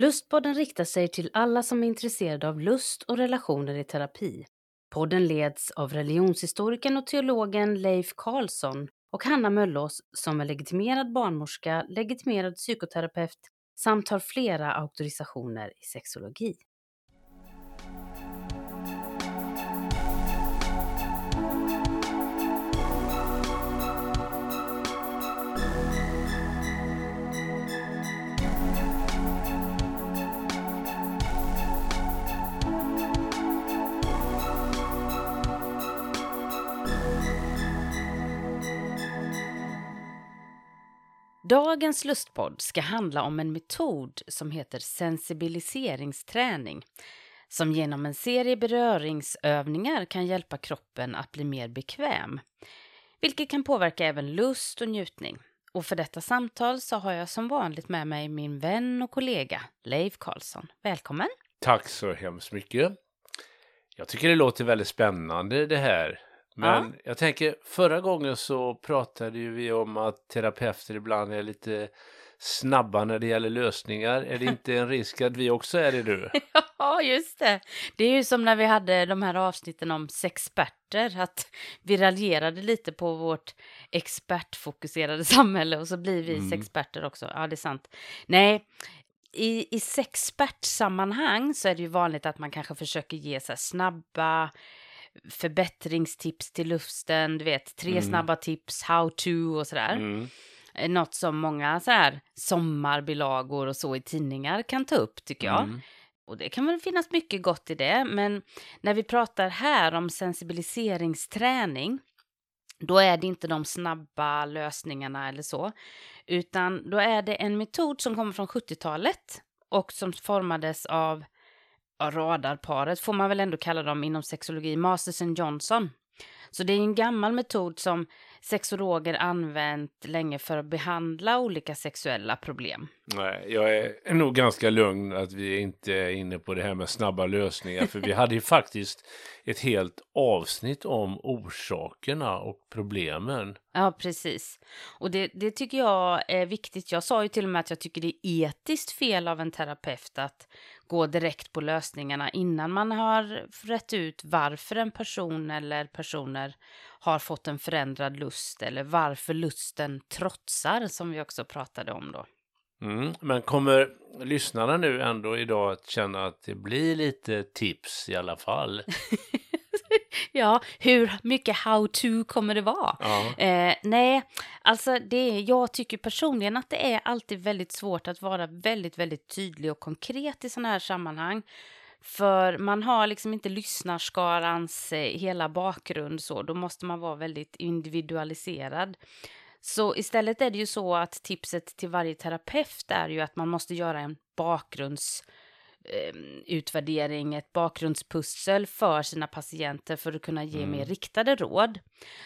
Lustpodden riktar sig till alla som är intresserade av lust och relationer i terapi. Podden leds av religionshistorikern och teologen Leif Karlsson och Hanna Möllås som är legitimerad barnmorska, legitimerad psykoterapeut samt har flera auktorisationer i sexologi. Dagens lustpodd ska handla om en metod som heter sensibiliseringsträning som genom en serie beröringsövningar kan hjälpa kroppen att bli mer bekväm, vilket kan påverka även lust och njutning. Och för detta samtal så har jag som vanligt med mig min vän och kollega Leif Karlsson. Välkommen! Tack så hemskt mycket. Jag tycker det låter väldigt spännande det här men ja. jag tänker, förra gången så pratade ju vi om att terapeuter ibland är lite snabba när det gäller lösningar. Är det inte en risk att vi också är det nu? ja, just det. Det är ju som när vi hade de här avsnitten om sexperter, att vi raljerade lite på vårt expertfokuserade samhälle och så blir vi mm. sexperter också. Ja, det är sant. Nej, i, i sexpertsammanhang så är det ju vanligt att man kanske försöker ge så snabba förbättringstips till lusten, du vet, tre mm. snabba tips, how to och sådär. Mm. Eh, något som många så här sommarbilagor och så i tidningar kan ta upp tycker jag. Mm. Och det kan väl finnas mycket gott i det, men när vi pratar här om sensibiliseringsträning, då är det inte de snabba lösningarna eller så, utan då är det en metod som kommer från 70-talet och som formades av radarparet får man väl ändå kalla dem inom sexologi, Masterson Johnson. Så det är en gammal metod som sexologer använt länge för att behandla olika sexuella problem. Nej, jag är nog ganska lugn att vi inte är inne på det här med snabba lösningar. för vi hade ju faktiskt ett helt avsnitt om orsakerna och problemen. Ja, precis. Och det, det tycker jag är viktigt. Jag sa ju till och med att jag tycker det är etiskt fel av en terapeut att gå direkt på lösningarna innan man har rätt ut varför en person eller personer har fått en förändrad lust eller varför lusten trotsar som vi också pratade om då. Mm, men kommer lyssnarna nu ändå idag att känna att det blir lite tips i alla fall? ja, hur mycket how-to kommer det vara? Ja. Eh, nej, alltså det, jag tycker personligen att det är alltid väldigt svårt att vara väldigt, väldigt tydlig och konkret i sådana här sammanhang. För man har liksom inte lyssnarskarans eh, hela bakgrund så, då måste man vara väldigt individualiserad. Så istället är det ju så att tipset till varje terapeut är ju att man måste göra en bakgrundsutvärdering, eh, ett bakgrundspussel för sina patienter för att kunna ge mm. mer riktade råd.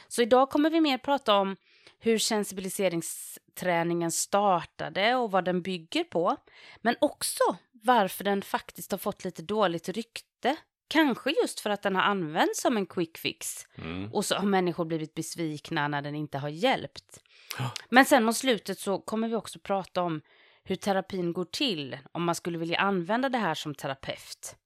Så idag kommer vi mer prata om hur sensibiliseringsträningen startade och vad den bygger på, men också varför den faktiskt har fått lite dåligt rykte. Kanske just för att den har använts som en quick fix. Mm. Och så har människor blivit besvikna när den inte har hjälpt. Men sen mot slutet så kommer vi också prata om hur terapin går till om man skulle vilja använda det här som terapeut.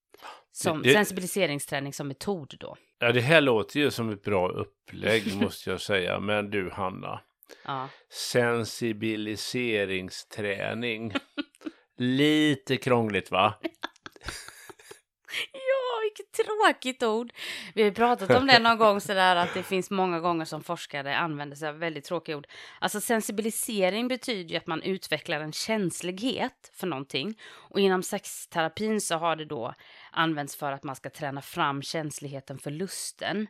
Som det, sensibiliseringsträning som metod då. Ja, det här låter ju som ett bra upplägg måste jag säga. Men du Hanna. Ja. Sensibiliseringsträning. Lite krångligt va? Tråkigt ord. Vi har pratat om det någon gång sådär att det finns många gånger som forskare använder sig av väldigt tråkiga ord. Alltså sensibilisering betyder ju att man utvecklar en känslighet för någonting. Och inom sexterapin så har det då använts för att man ska träna fram känsligheten för lusten.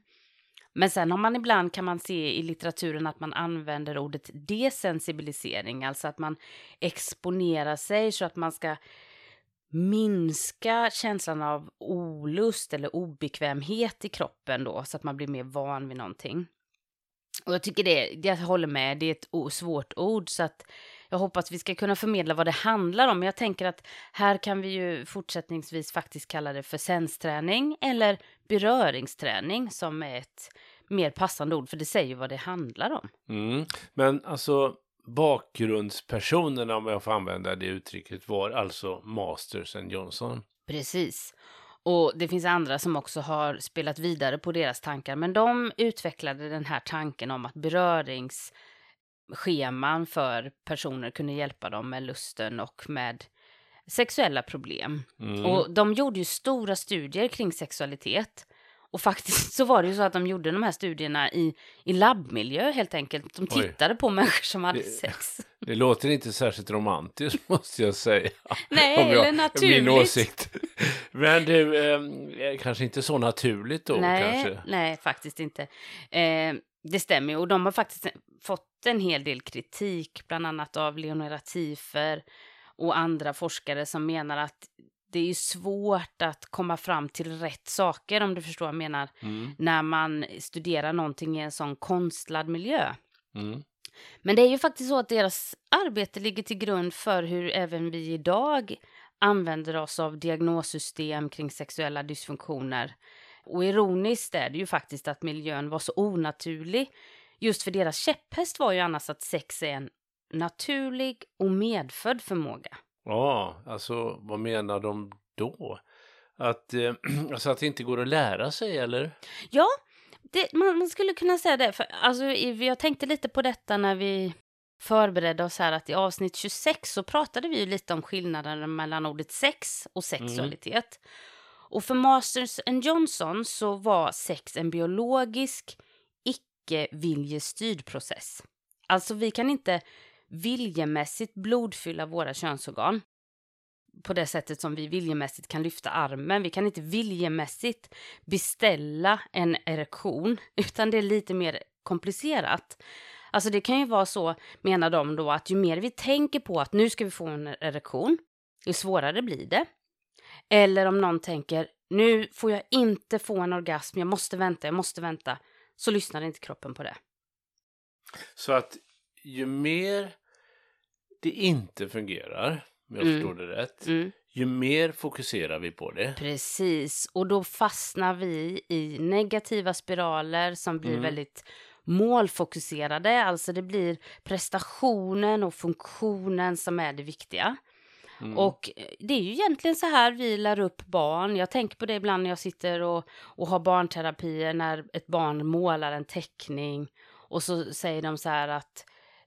Men sen har man ibland kan man se i litteraturen att man använder ordet desensibilisering, alltså att man exponerar sig så att man ska minska känslan av olust eller obekvämhet i kroppen då, så att man blir mer van vid någonting. Och jag tycker det, jag håller med, det är ett svårt ord så att jag hoppas vi ska kunna förmedla vad det handlar om. Jag tänker att här kan vi ju fortsättningsvis faktiskt kalla det för sensträning eller beröringsträning som är ett mer passande ord, för det säger ju vad det handlar om. Mm. Men alltså, bakgrundspersonerna, om jag får använda det uttrycket, var alltså Masters and Johnson. Precis. Och det finns andra som också har spelat vidare på deras tankar, men de utvecklade den här tanken om att beröringsscheman för personer kunde hjälpa dem med lusten och med sexuella problem. Mm. Och de gjorde ju stora studier kring sexualitet. Och faktiskt så var det ju så att de gjorde de här studierna i, i labbmiljö helt enkelt. De Oj. tittade på människor som hade Det- sex. Det låter inte särskilt romantiskt måste jag säga. Nej, Om jag- eller naturligt. Min åsikt. Men du, eh, kanske inte så naturligt då nej, kanske? nej, faktiskt inte. Eh, det stämmer ju. Och de har faktiskt fått en hel del kritik, bland annat av Leonora Tifer och andra forskare som menar att det är ju svårt att komma fram till rätt saker, om du förstår vad jag menar, Mm, när man studerar någonting i en sån konstlad miljö. mm, Men det är ju faktiskt så att deras arbete ligger till grund för hur även vi idag använder oss av diagnossystem kring sexuella dysfunktioner. Och ironiskt är det ju faktiskt att miljön var så onaturlig. Just för deras käpphäst var ju annars att sex är en naturlig och medfödd förmåga. Ja, alltså vad menar de då? Att, eh, alltså att det inte går att lära sig eller? Ja, det, man, man skulle kunna säga det. För, alltså, jag tänkte lite på detta när vi förberedde oss här att i avsnitt 26 så pratade vi ju lite om skillnaden mellan ordet sex och sexualitet. Och för Masters and Johnson så var sex en biologisk, icke-viljestyrd process. Alltså vi kan inte viljemässigt blodfylla våra könsorgan på det sättet som vi viljemässigt kan lyfta armen. Vi kan inte viljemässigt beställa en erektion, utan det är lite mer komplicerat. Alltså det kan ju vara så, menar de då, att ju mer vi tänker på att nu ska vi få en erektion, ju svårare blir det. Eller om någon tänker, nu får jag inte få en orgasm, jag måste vänta, jag måste vänta, så lyssnar inte kroppen på det. Så att ju mer det inte fungerar, om jag Mm. förstår det rätt, Mm. ju mer fokuserar vi på det. Precis, och då fastnar vi i negativa spiraler som blir Mm. väldigt målfokuserade. Alltså det blir prestationen och funktionen som är det viktiga. Mm. Och eh, det är ju egentligen så här vi lär upp barn. Jag tänker på det ibland när jag sitter och, och har barnterapier när ett barn målar en teckning och så säger de så här att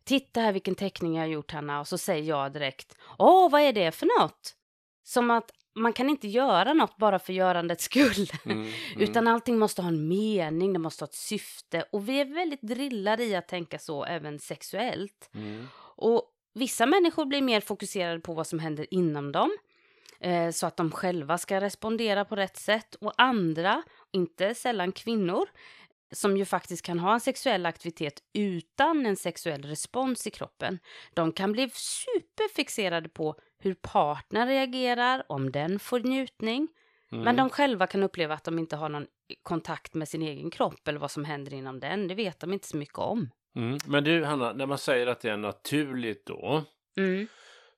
titta här vilken teckning jag har gjort Hanna och så säger jag direkt åh vad är det för något? Som att man kan inte göra något bara för görandets skull. Mm, mm. Utan allting måste ha en mening, det måste ha ett syfte. Och vi är väldigt drillade i att tänka så även sexuellt. Mm. Och vissa människor blir mer fokuserade på vad som händer inom dem. Eh, så att de själva ska respondera på rätt sätt. Och andra, inte sällan kvinnor, som ju faktiskt kan ha en sexuell aktivitet utan en sexuell respons i kroppen. De kan bli superfixerade på hur partnern reagerar, om den får njutning. Mm. Men de själva kan uppleva att de inte har någon kontakt med sin egen kropp eller vad som händer inom den. Det vet de inte så mycket om. Mm. Men du Hanna, när man säger att det är naturligt då, Mm.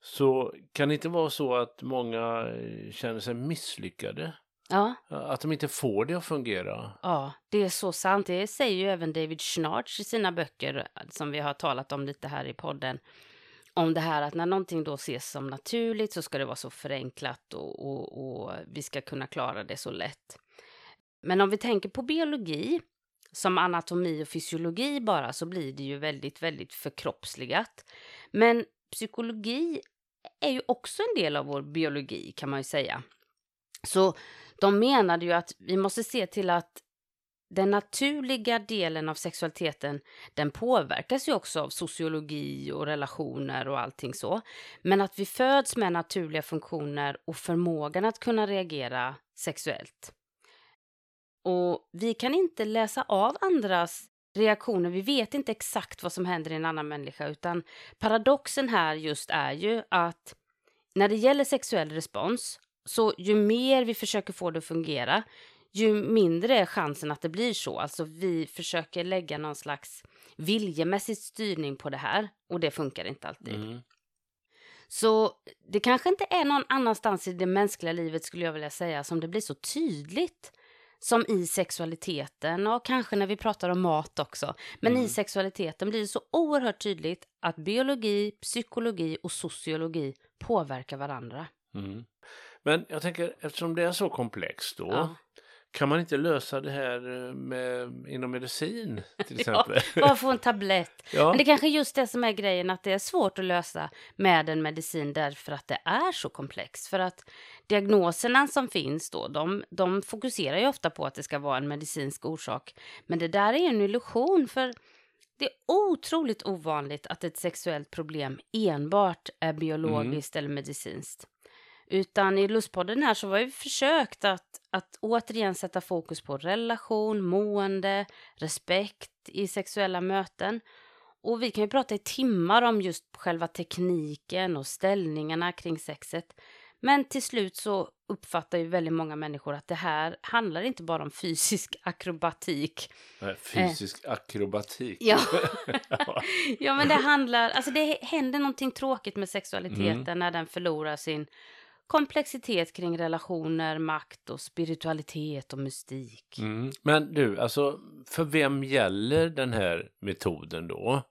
så kan det inte vara så att många eh, känner sig misslyckade? Ja, Att de inte får det att fungera? ja, det är så sant. Det säger ju även David Schnarch i sina böcker som vi har talat om lite här i podden. Om det här att när någonting då ses som naturligt så ska det vara så förenklat och, och, och vi ska kunna klara det så lätt. Men om vi tänker på biologi som anatomi och fysiologi bara så blir det ju väldigt, väldigt förkroppsligat. Men psykologi är ju också en del av vår biologi kan man ju säga. Så de menade ju att vi måste se till att den naturliga delen av sexualiteten den påverkas ju också av sociologi och relationer och allting så. Men att vi föds med naturliga funktioner och förmågan att kunna reagera sexuellt. Och vi kan inte läsa av andras reaktioner. Vi vet inte exakt vad som händer i en annan människa utan paradoxen här just är ju att när det gäller sexuell respons så ju mer vi försöker få det att fungera ju mindre är chansen att det blir så. Alltså vi försöker lägga någon slags viljemässig styrning på det här och det funkar inte alltid. Mm. Så det kanske inte är någon annanstans i det mänskliga livet skulle jag vilja säga som det blir så tydligt som i sexualiteten och kanske när vi pratar om mat också. Men Mm. i sexualiteten blir det så oerhört tydligt att biologi, psykologi och sociologi påverkar varandra. Mm. Men jag tänker, eftersom det är så komplext då, Ja. kan man inte lösa det här eh, med, inom medicin till Ja, exempel? bara få en tablett. Ja. Men det är kanske just det som är grejen, att det är svårt att lösa med en medicin därför att det är så komplext. För att diagnoserna som finns då, de, de fokuserar ju ofta på att det ska vara en medicinsk orsak. Men det där är en illusion, för det är otroligt ovanligt att ett sexuellt problem enbart är biologiskt eller medicinskt. Utan i Lustpodden här så har vi försökt att, att återigen sätta fokus på relation, mående, respekt i sexuella möten. Och vi kan ju prata i timmar om just själva tekniken och ställningarna kring sexet. Men till slut så uppfattar ju väldigt många människor att det här handlar inte bara om fysisk akrobatik. Nej, Fysisk akrobatik. Ja. Ja. ja, men det handlar, alltså det händer någonting tråkigt med sexualiteten Mm. när den förlorar sin komplexitet kring relationer, makt och spiritualitet och mystik. Mm. Men du, alltså för vem gäller den här metoden då?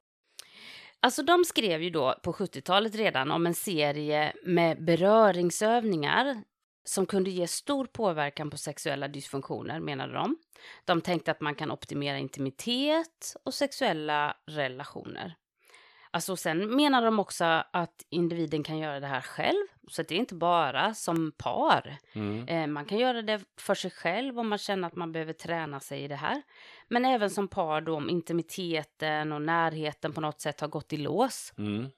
Alltså de skrev ju då på 70-talet redan om en serie med beröringsövningar som kunde ge stor påverkan på sexuella dysfunktioner, menade de. De tänkte att man kan optimera intimitet och sexuella relationer. Alltså sen menar de också att individen kan göra det här själv, så det är inte bara som par. Mm. Eh, man kan göra det för sig själv om man känner att man behöver träna sig i det här. Men även som par då om intimiteten och närheten på något sätt har gått i lås. Mm.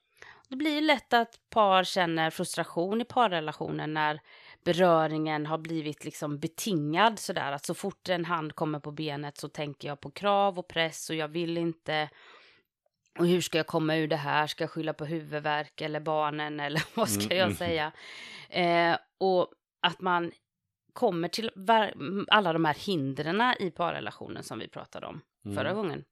Det blir lätt att par känner frustration i parrelationen när beröringen har blivit liksom betingad sådär. Att så fort en hand kommer på benet så tänker jag på krav och press och jag vill inte. Och hur ska jag komma ur det här? Ska jag skylla på huvudvärk eller barnen eller vad ska Mm, jag mm. säga? Eh, och att man kommer till alla de här hindren i parrelationen som vi pratade om Mm. förra gången.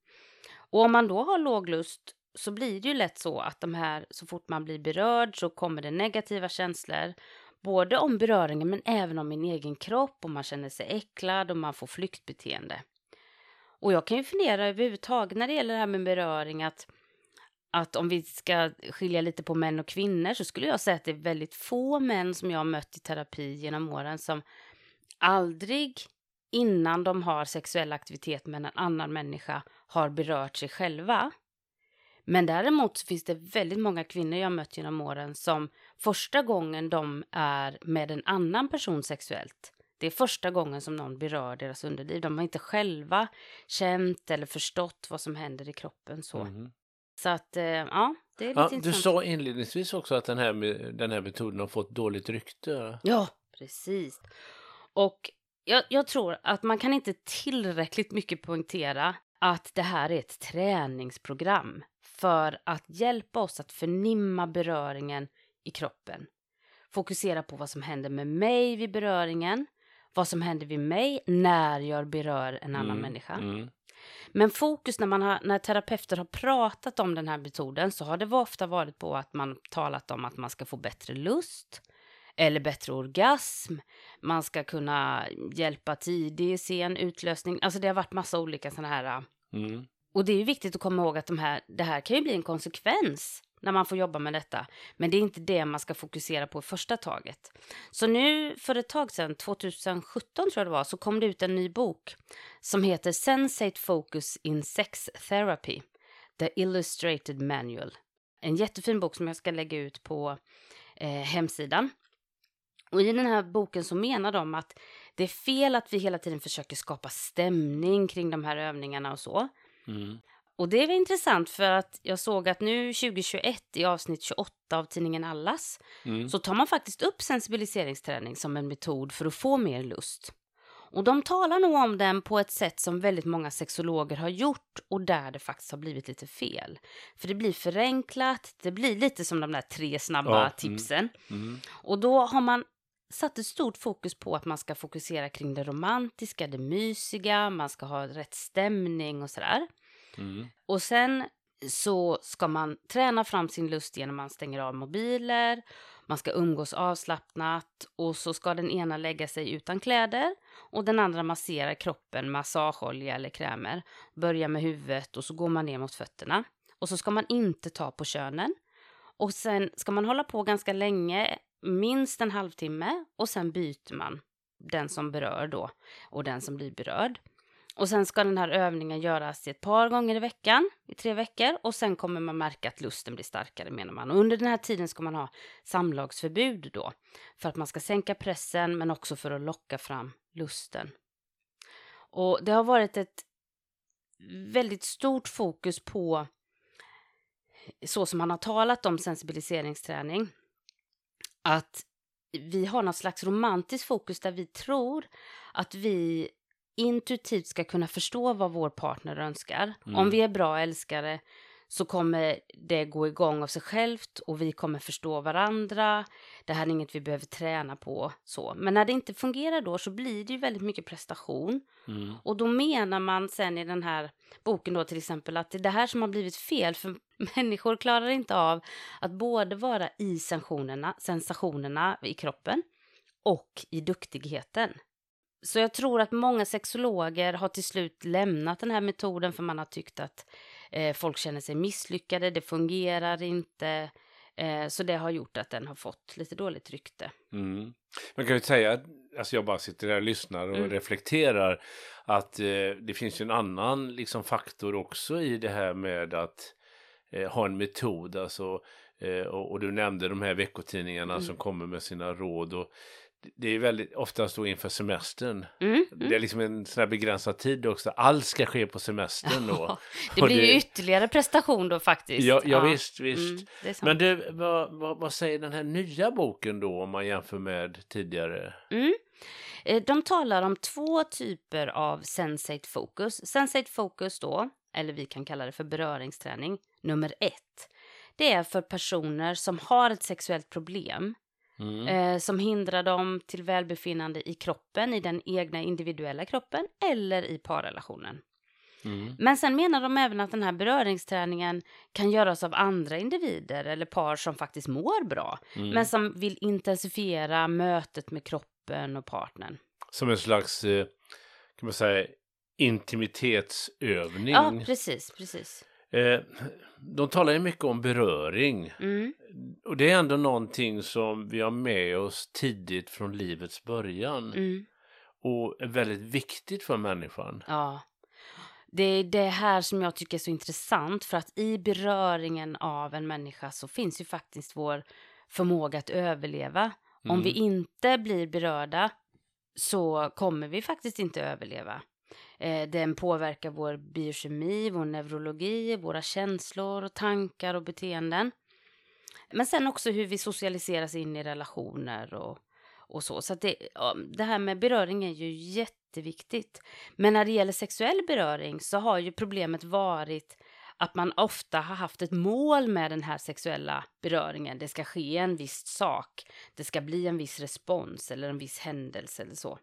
Och om man då har låg lust så blir det ju lätt så att de här, så fort man blir berörd så kommer det negativa känslor. Både om beröringen men även om min egen kropp och man känner sig äcklad och man får flyktbeteende. Och jag kan ju fundera överhuvudtaget när det gäller det här med beröring att, att om vi ska skilja lite på män och kvinnor så skulle jag säga att det är väldigt få män som jag har mött i terapi genom åren som aldrig innan de har sexuell aktivitet med en annan människa har berört sig själva. Men däremot så finns det väldigt många kvinnor jag har mött genom åren som första gången de är med en annan person sexuellt, det är första gången som någon berör deras underliv. De har inte själva känt eller förstått vad som händer i kroppen så. Mhm. Så att, eh, ja, det är lite Ja, du intressant. sa inledningsvis också att den här, den här metoden har fått dåligt rykte. Ja, precis. Och jag, jag tror att man kan inte tillräckligt mycket poängtera att det här är ett träningsprogram för att hjälpa oss att förnimma beröringen i kroppen. Fokusera på vad som händer med mig vid beröringen, vad som händer vid mig när jag berör en annan Mm, människa. Mm. Men fokus när, man har, när terapeuter har pratat om den här metoden så har det ofta varit på att man talat om att man ska få bättre lust eller bättre orgasm. Man ska kunna hjälpa tidig sen utlösning. Alltså det har varit massa olika sådana här. Mm. Och det är ju viktigt att komma ihåg att de här, det här kan ju bli en konsekvens när man får jobba med detta. Men det är inte det man ska fokusera på i första taget. Så nu för ett tag sedan, 2017 tror jag det var, så kom det ut en ny bok som heter Sensate Focus in Sex Therapy, The Illustrated Manual. En jättefin bok som jag ska lägga ut på eh, hemsidan. Och i den här boken så menar de att det är fel att vi hela tiden försöker skapa stämning kring de här övningarna och så. Mm. Och det var intressant för att jag såg att nu 2021 i avsnitt 28 av tidningen Allas Mm. så tar man faktiskt upp sensibiliseringsträning som en metod för att få mer lust. Och de talar nog om den på ett sätt som väldigt många sexologer har gjort och där det faktiskt har blivit lite fel. För det blir förenklat, det blir lite som de där tre snabba Ja, mm. tipsen. Mm. Och då har man satt ett stort fokus på att man ska fokusera kring det romantiska, det mysiga, man ska ha rätt stämning och sådär. Mm. Och sen så ska man träna fram sin lust genom att man stänger av mobiler, man ska umgås avslappnat och så ska den ena lägga sig utan kläder och den andra masserar kroppen med massageolja eller krämer. Börja med huvudet och så går man ner mot fötterna. Och så ska man inte ta på könen. Och sen ska man hålla på ganska länge, minst en halvtimme och sen byter man den som berör då och den som blir berörd. Och sen ska den här övningen göras ett par gånger i veckan i tre veckor och sen kommer man märka att lusten blir starkare menar man. Och under den här tiden ska man ha samlagsförbud då för att man ska sänka pressen men också för att locka fram lusten. Och det har varit ett väldigt stort fokus på så som man har talat om sensibiliseringsträning. Att vi har något slags romantiskt fokus där vi tror att vi intuitivt ska kunna förstå vad vår partner önskar. Mm. Om vi är bra älskare så kommer det gå igång av sig självt och vi kommer förstå varandra. Det här är inget vi behöver träna på. så. Men när det inte fungerar då så blir det ju väldigt mycket prestation. Mm. Och då menar man sen i den här boken då till exempel att det är det här som har blivit fel för människor klarar inte av att både vara i sensationerna, sensationerna i kroppen och i duktigheten. Så jag tror att många sexologer har till slut lämnat den här metoden för man har tyckt att eh, folk känner sig misslyckade, det fungerar inte. Eh, så det har gjort att den har fått lite dåligt rykte. Mm. Man kan ju säga, alltså jag bara sitter där och lyssnar och mm. reflekterar, att eh, det finns ju en annan liksom, faktor också i det här med att eh, ha en metod. Alltså, eh, och, och, du nämnde de här veckotidningarna mm. som kommer med sina råd. Och det är väldigt oftast då inför semestern. Mm, mm. Det är liksom en sån här begränsad tid också. Allt ska ske på semestern då. det blir det... ju ytterligare prestation då faktiskt. Ja, ja, ja. visst, visst. Mm, Men du, vad, vad, vad, säger den här nya boken då om man jämför med tidigare? Mm. Eh, de talar om två typer av sensate focus. Sensate focus då, eller vi kan kalla det för beröringsträning, nummer ett. Det är för personer som har ett sexuellt problem Mm. Eh, som hindrar dem till välbefinnande i kroppen, i den egna individuella kroppen eller i parrelationen. Mm. Men sen menar de även att den här beröringsträningen kan göras av andra individer eller par som faktiskt mår bra, mm. men som vill intensifiera mötet med kroppen och partnern. Som en slags, eh, kan man säga, intimitetsövning. Ja, precis, precis. Eh, de talar ju mycket om beröring. Mm. Och det är ändå någonting som vi har med oss tidigt från livets början. Mm. Och är väldigt viktigt för människan. Ja. Det är det här som jag tycker är så intressant för att i beröringen av en människa så finns ju faktiskt vår förmåga att överleva. Mm. Om vi inte blir berörda så kommer vi faktiskt inte överleva. Eh, den påverkar vår biokemi, vår neurologi, våra känslor, tankar och beteenden. Men sen också hur vi socialiseras in i relationer och, och så. Så det, det här med beröring är ju jätteviktigt. Men när det gäller sexuell beröring så har ju problemet varit att man ofta har haft ett mål med den här sexuella beröringen. Det ska ske en viss sak, det ska bli en viss respons eller en viss händelse eller så.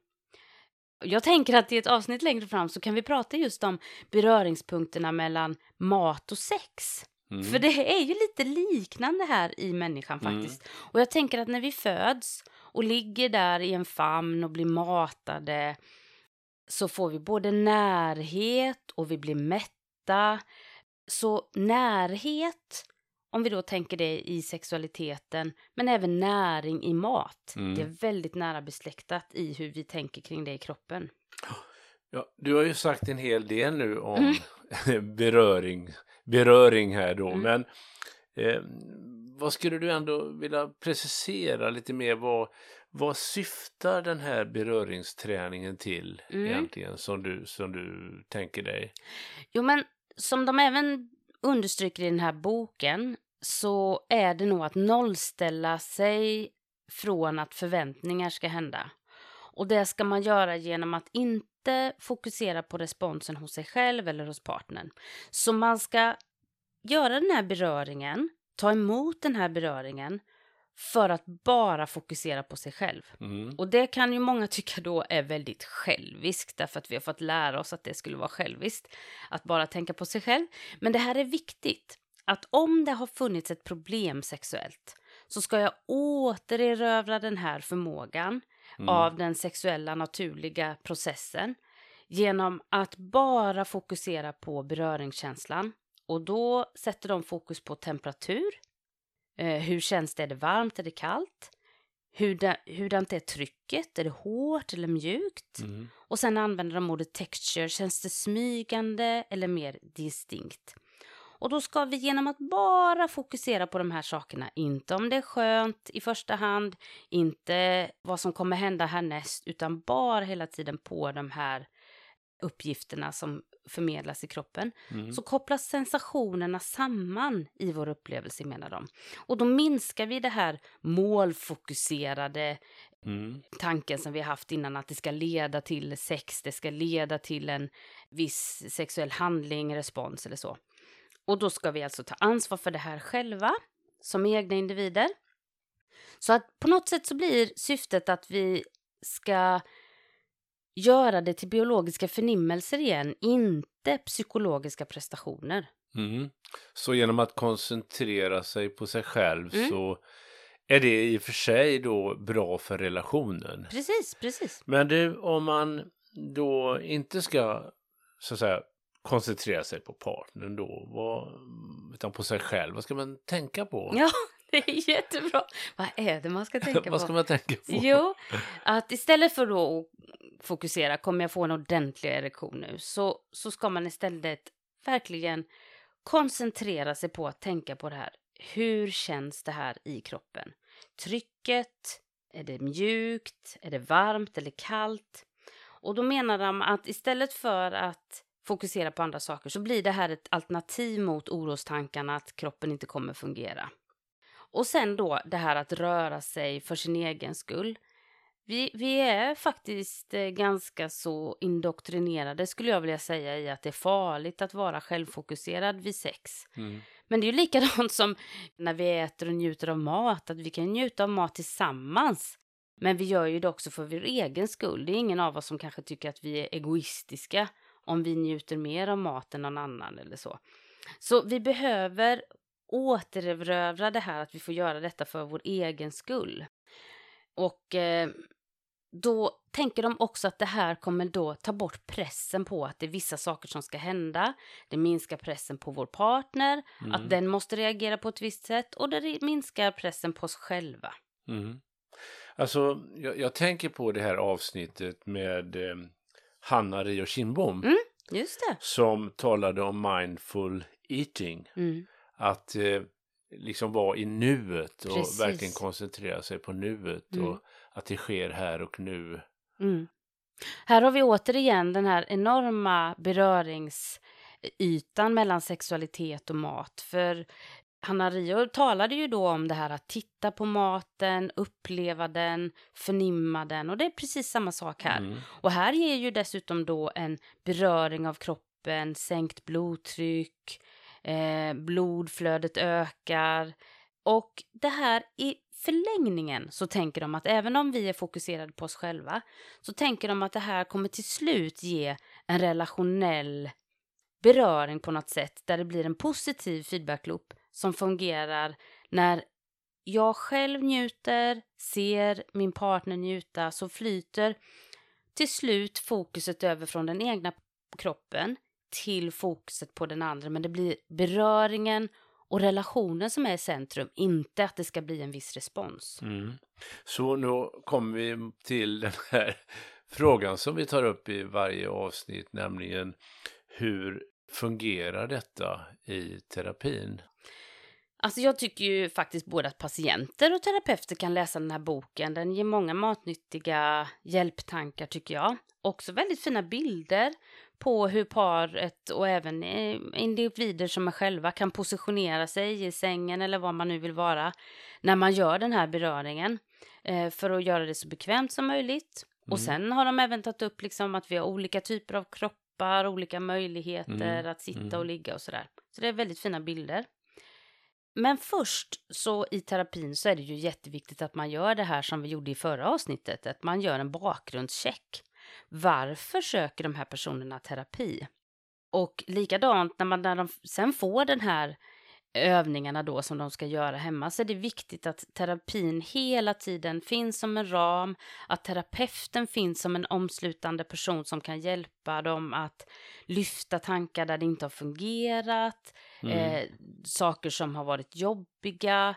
Jag tänker att i ett avsnitt längre fram så kan vi prata just om beröringspunkterna mellan mat och sex. Mm. För det är ju lite liknande här i människan mm. faktiskt. Mm. Och jag tänker att när vi föds och ligger där i en famn och blir matade så får vi både närhet och vi blir mätta. Så närhet om vi då tänker det i sexualiteten, men även näring i mat. Mm. Det är väldigt nära besläktat i hur vi tänker kring det i kroppen. Ja, du har ju sagt en hel del nu om mm. beröring, beröring här då, mm. men eh, vad skulle du ändå vilja precisera lite mer? Vad, vad syftar den här beröringsträningen till mm. egentligen som du, som du tänker dig? Jo, men som de även understryker i den här boken så är det nog att nollställa sig från att förväntningar ska hända. Och det ska man göra genom att inte fokusera på responsen hos sig själv eller hos partnern. Så man ska göra den här beröringen, ta emot den här beröringen för att bara fokusera på sig själv. Mm. Och det kan ju många tycka då är väldigt själviskt därför att vi har fått lära oss att det skulle vara själviskt att bara tänka på sig själv. Men det här är viktigt att om det har funnits ett problem sexuellt så ska jag återerövra den här förmågan Mm. av den sexuella naturliga processen genom att bara fokusera på beröringskänslan. Och då sätter de fokus på temperatur. Eh, hur känns det? Är det varmt? Är det kallt? Hurda, hurdant är trycket? Är det hårt eller mjukt? Mm. Och sen använder de ordet texture. Känns det smygande eller mer distinkt? Och då ska vi genom att bara fokusera på de här sakerna, inte om det är skönt i första hand, inte vad som kommer hända härnäst, utan bara hela tiden på de här uppgifterna som förmedlas i kroppen, Mm. så kopplas sensationerna samman i vår upplevelse menar de. Och då minskar vi det här målfokuserade Mm. tanken som vi har haft innan att det ska leda till sex, det ska leda till en viss sexuell handling, respons eller så. Och då ska vi alltså ta ansvar för det här själva som egna individer. Så att på något sätt så blir syftet att vi ska göra det till biologiska förnimmelser igen, inte psykologiska prestationer. Mm. Så genom att koncentrera sig på sig själv Mm. så är det i och för sig då bra för relationen. Precis, precis. Men du, om man då inte ska så att säga koncentrera sig på partnern då, vad, utan på sig själv, vad ska man tänka på? Ja, det är jättebra. Vad är det man ska tänka på? vad ska man tänka på? Jo, att istället för då att fokusera, kommer jag få en ordentlig erektion nu? Så, så ska man istället verkligen koncentrera sig på att tänka på det här. Hur känns det här i kroppen? Trycket, är det mjukt, är det varmt eller kallt? Och då menar de att istället för att fokusera på andra saker så blir det här ett alternativ mot orostankarna att kroppen inte kommer fungera. Och sen då det här att röra sig för sin egen skull. Vi, vi är faktiskt eh, ganska så indoktrinerade skulle jag vilja säga i att det är farligt att vara självfokuserad vid sex. Mm. Men det är ju likadant som när vi äter och njuter av mat, att vi kan njuta av mat tillsammans. Men vi gör ju det också för vår egen skull. Det är ingen av oss som kanske tycker att vi är egoistiska om vi njuter mer av mat än någon annan eller så. Så vi behöver återerövra det här att vi får göra detta för vår egen skull. Och eh, då tänker de också att det här kommer då ta bort pressen på att det är vissa saker som ska hända. Det minskar pressen på vår partner, Mm. att den måste reagera på ett visst sätt och det minskar pressen på oss själva. Mm. Alltså, jag, jag tänker på det här avsnittet med eh, Hanna Rio Kindbom Mm. Just det. som talade om mindful eating. Mm. Att eh, liksom vara i nuet och Precis. verkligen koncentrera sig på nuet Mm. och att det sker här och nu. Mm. Här har vi återigen den här enorma beröringsytan mellan sexualitet och mat. För Hanna Rio talade ju då om det här att titta på maten, uppleva den, förnimma den och det är precis samma sak här. Mm. Och här ger ju dessutom då en beröring av kroppen, sänkt blodtryck, eh, blodflödet ökar. Och det här i förlängningen så tänker de att även om vi är fokuserade på oss själva så tänker de att det här kommer till slut ge en relationell beröring på något sätt där det blir en positiv feedbackloop som fungerar när jag själv njuter, ser min partner njuta så flyter till slut fokuset över från den egna kroppen till fokuset på den andra. Men det blir beröringen och relationen som är i centrum, inte att det ska bli en viss respons. Mm. Så nu kommer vi till den här frågan som vi tar upp i varje avsnitt, nämligen hur fungerar detta i terapin? Alltså jag tycker ju faktiskt både att patienter och terapeuter kan läsa den här boken. Den ger många matnyttiga hjälptankar tycker jag. Också väldigt fina bilder på hur paret och även eh, individer som är själva kan positionera sig i sängen eller var man nu vill vara när man gör den här beröringen eh, för att göra det så bekvämt som möjligt. Och Mm. sen har de även tagit upp liksom att vi har olika typer av kroppar, olika möjligheter Mm, att sitta mm. och ligga och sådär. Så det är väldigt fina bilder. Men först så i terapin så är det ju jätteviktigt att man gör det här som vi gjorde i förra avsnittet, att man gör en bakgrundscheck. Varför söker de här personerna terapi? Och likadant när man när de sen får den här övningarna då som de ska göra hemma så är det viktigt att terapin hela tiden finns som en ram, att terapeuten finns som en omslutande person som kan hjälpa dem att lyfta tankar där det inte har fungerat, Mm. eh, saker som har varit jobbiga,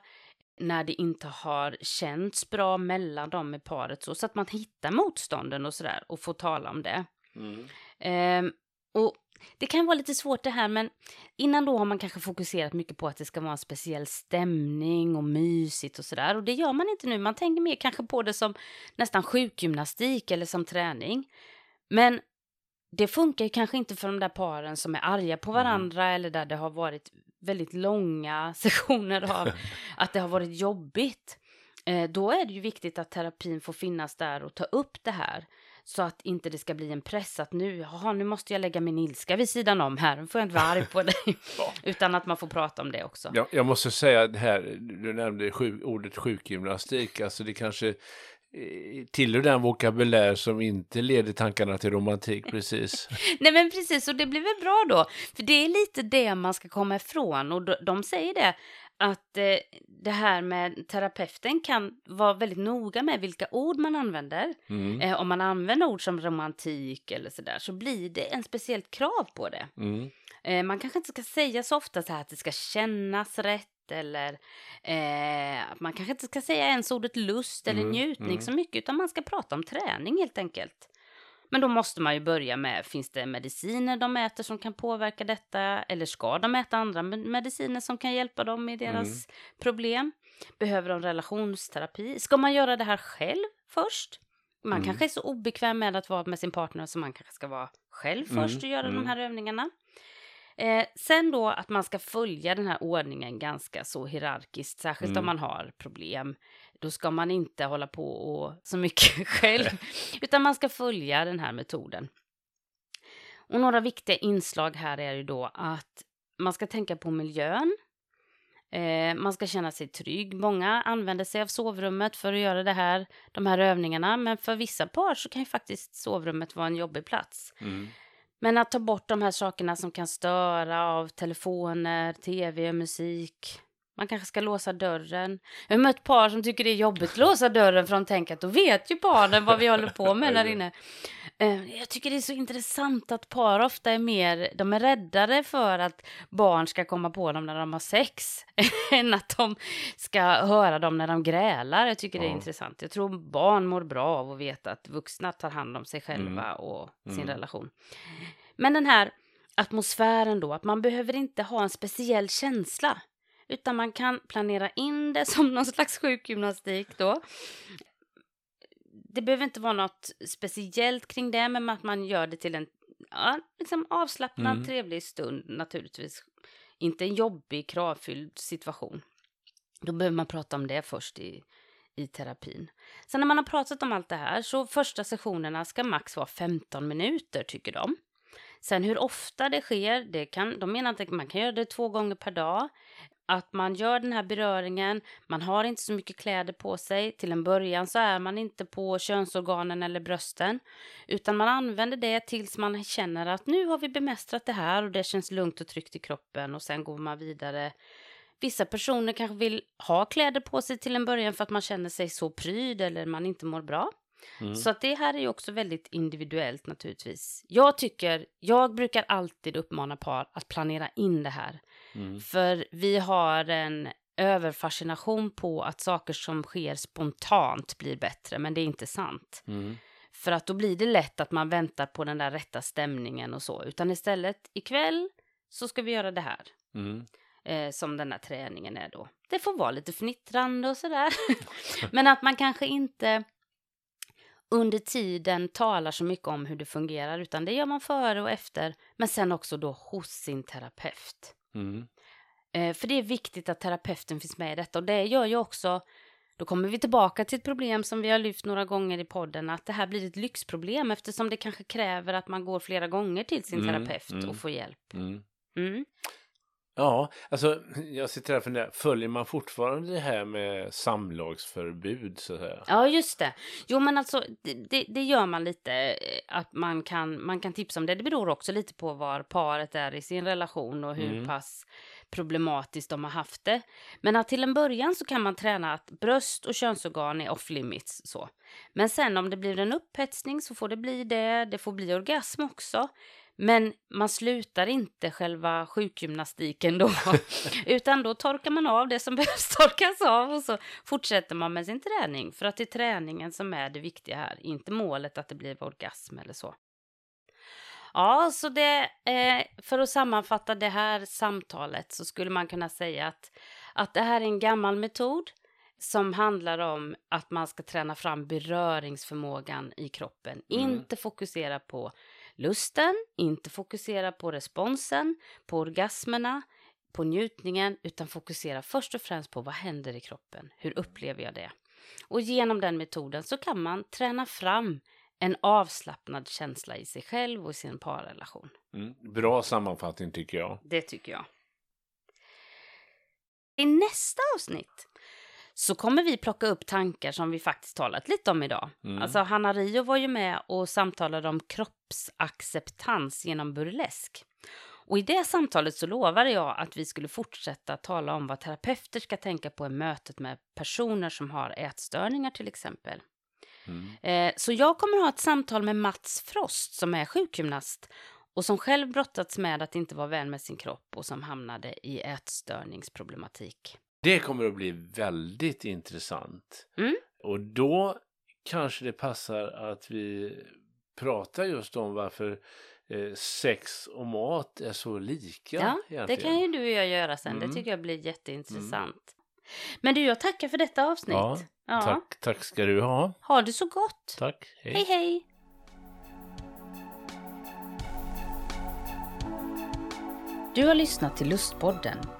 när det inte har känts bra mellan dem i paret så, så att man hittar motstånden och sådär och får tala om det. Mm. Ehm, och det kan vara lite svårt det här, men innan då har man kanske fokuserat mycket på att det ska vara en speciell stämning och mysigt och sådär. Och det gör man inte nu. Man tänker mer kanske på det som nästan sjukgymnastik eller som träning. Men det funkar ju kanske inte för de där paren som är arga på varandra eller där det har varit väldigt långa sessioner av att det har varit jobbigt. Eh, då är det ju viktigt att terapin får finnas där och ta upp det här. Så att inte det ska bli en press att nu, jaha, nu måste jag lägga min ilska vid sidan om här, nu får jag inte vara arg på dig. Utan att man får prata om det också. Jag, jag måste säga det här, du nämnde sjuk, ordet sjukgymnastik, alltså det kanske tillhör den vokabulär som inte leder tankarna till romantik precis. Nej men precis, och det blir väl bra då. För det är lite det man ska komma ifrån. Och de, de säger det, att eh, det här med terapeuten kan vara väldigt noga med vilka ord man använder. Mm. Eh, om man använder ord som romantik eller sådär så blir det en speciellt krav på det. Mm. Eh, man kanske inte ska säga så ofta så här att det ska kännas rätt eller eh, man kanske inte ska säga ens ordet lust eller Mm, njutning mm. så mycket utan man ska prata om träning helt enkelt. Men då måste man ju börja med, finns det mediciner de äter som kan påverka detta? Eller ska de äta andra med- mediciner som kan hjälpa dem i deras problem? Behöver de relationsterapi? Ska man göra det här själv först? Man Mm. kanske är så obekväm med att vara med sin partner så man kanske ska vara själv Mm, först och göra de mm. här övningarna. Eh, sen då att man ska följa den här ordningen ganska så hierarkiskt, särskilt Mm. om man har problem. Då ska man inte hålla på och så mycket själv, utan man ska följa den här metoden. Och några viktiga inslag här är ju då att man ska tänka på miljön. Eh, man ska känna sig trygg. Många använder sig av sovrummet för att göra det här, de här övningarna, men för vissa par så kan ju faktiskt sovrummet vara en jobbig plats. Mm. Men att ta bort de här sakerna som kan störa av telefoner, tv, musik. Man kanske ska låsa dörren. Jag har mött par som tycker det är jobbigt att låsa dörren för de tänker att då vet ju barnen vad vi håller på med där inne. Eh, Jag tycker det är så intressant att par ofta är mer, de är räddare för att barn ska komma på dem när de har sex än att de ska höra dem när de grälar. Jag tycker det är Ja. intressant. Jag tror barn mår bra av att veta att vuxna tar hand om sig själva Mm. och sin Mm. relation. Men den här atmosfären då, att man behöver inte ha en speciell känsla. Utan man kan planera in det som någon slags sjukgymnastik då. Det behöver inte vara något speciellt kring det, men att man gör det till en ja, liksom avslappnad, Mm. trevlig stund naturligtvis. Inte en jobbig, kravfylld situation. Då behöver man prata om det först i, i terapin. Sen när man har pratat om allt det här så första sessionerna ska max vara 15 minuter tycker de. Sen hur ofta det sker, det kan, de menar att man kan göra det två gånger per dag. Att man gör den här beröringen, man har inte så mycket kläder på sig. Till en början så är man inte på könsorganen eller brösten. Utan man använder det tills man känner att nu har vi bemästrat det här och det känns lugnt och tryggt i kroppen och sen går man vidare. Vissa personer kanske vill ha kläder på sig till en början för att man känner sig så pryd eller man inte mår bra. Mm. Så att det här är ju också väldigt individuellt naturligtvis. Jag tycker, jag brukar alltid uppmana par att planera in det här. Mm. För vi har en överfascination på att saker som sker spontant blir bättre, men det är inte sant. Mm. För att då blir det lätt att man väntar på den där rätta stämningen och så. Utan istället ikväll så ska vi göra det här. Mm. Eh, som den här träningen är då. Det får vara lite fnittrande och sådär. Men att man kanske inte under tiden talar så mycket om hur det fungerar. Utan det gör man före och efter. Men sen också då hos sin terapeut. Mm. Eh, för det är viktigt att terapeuten finns med i detta. Och det gör ju också, då kommer vi tillbaka till ett problem som vi har lyft några gånger i podden, att det här blir ett lyxproblem eftersom det kanske kräver att man går flera gånger till sin Mm, terapeut mm. och får hjälp. Mm. Ja, alltså jag sitter här och funderar, följer man fortfarande det här med samlagsförbud så att säga? Ja, just det. Jo, men alltså, det, det, det gör man lite, eh, att man kan, man kan tipsa om det. Det beror också lite på var paret är i sin relation och hur Mm. pass problematiskt de har haft det. Men att till en början så kan man träna att bröst och könsorgan är off limits. Så. Men sen om det blir en upphetsning så får det bli det, det får bli orgasm också. Men man slutar inte själva sjukgymnastiken då, utan då torkar man av det som behövs torkas av och så fortsätter man med sin träning. För att det är träningen som är det viktiga här, inte målet att det blir orgasm eller så. Ja, så det, eh, för att sammanfatta det här samtalet så skulle man kunna säga att, att det här är en gammal metod som handlar om att man ska träna fram beröringsförmågan i kroppen. Mm. Inte fokusera på lusten, inte fokusera på responsen, på orgasmerna, på njutningen, utan fokusera först och främst på vad händer i kroppen. Hur upplever jag det? Och genom den metoden så kan man träna fram en avslappnad känsla i sig själv och i sin parrelation. Mm, bra sammanfattning tycker jag. Det tycker jag. I nästa avsnitt så kommer vi plocka upp tankar som vi faktiskt talat lite om idag. Mm. Alltså Hanna Rio var ju med och samtalade om kroppsacceptans genom burlesk. Och i det samtalet så lovade jag att vi skulle fortsätta tala om vad terapeuter ska tänka på i mötet med personer som har ätstörningar till exempel. Mm. Eh, så jag kommer ha ett samtal med Mats Frost som är sjukgymnast och som själv brottats med att inte vara vän med sin kropp och som hamnade i ätstörningsproblematik. Det kommer att bli väldigt intressant. Mm. Och då kanske det passar att vi pratar just om varför eh, sex och mat är så lika. Ja, egentligen. det kan ju du och jag göra sen. Mm. Det tycker jag blir jätteintressant. Mm. Men du, jag tackar för detta avsnitt. Ja, ja. Tack, tack ska du ha. Ha det så gott. Tack. Hej, hej. hej. Du har lyssnat till Lustpodden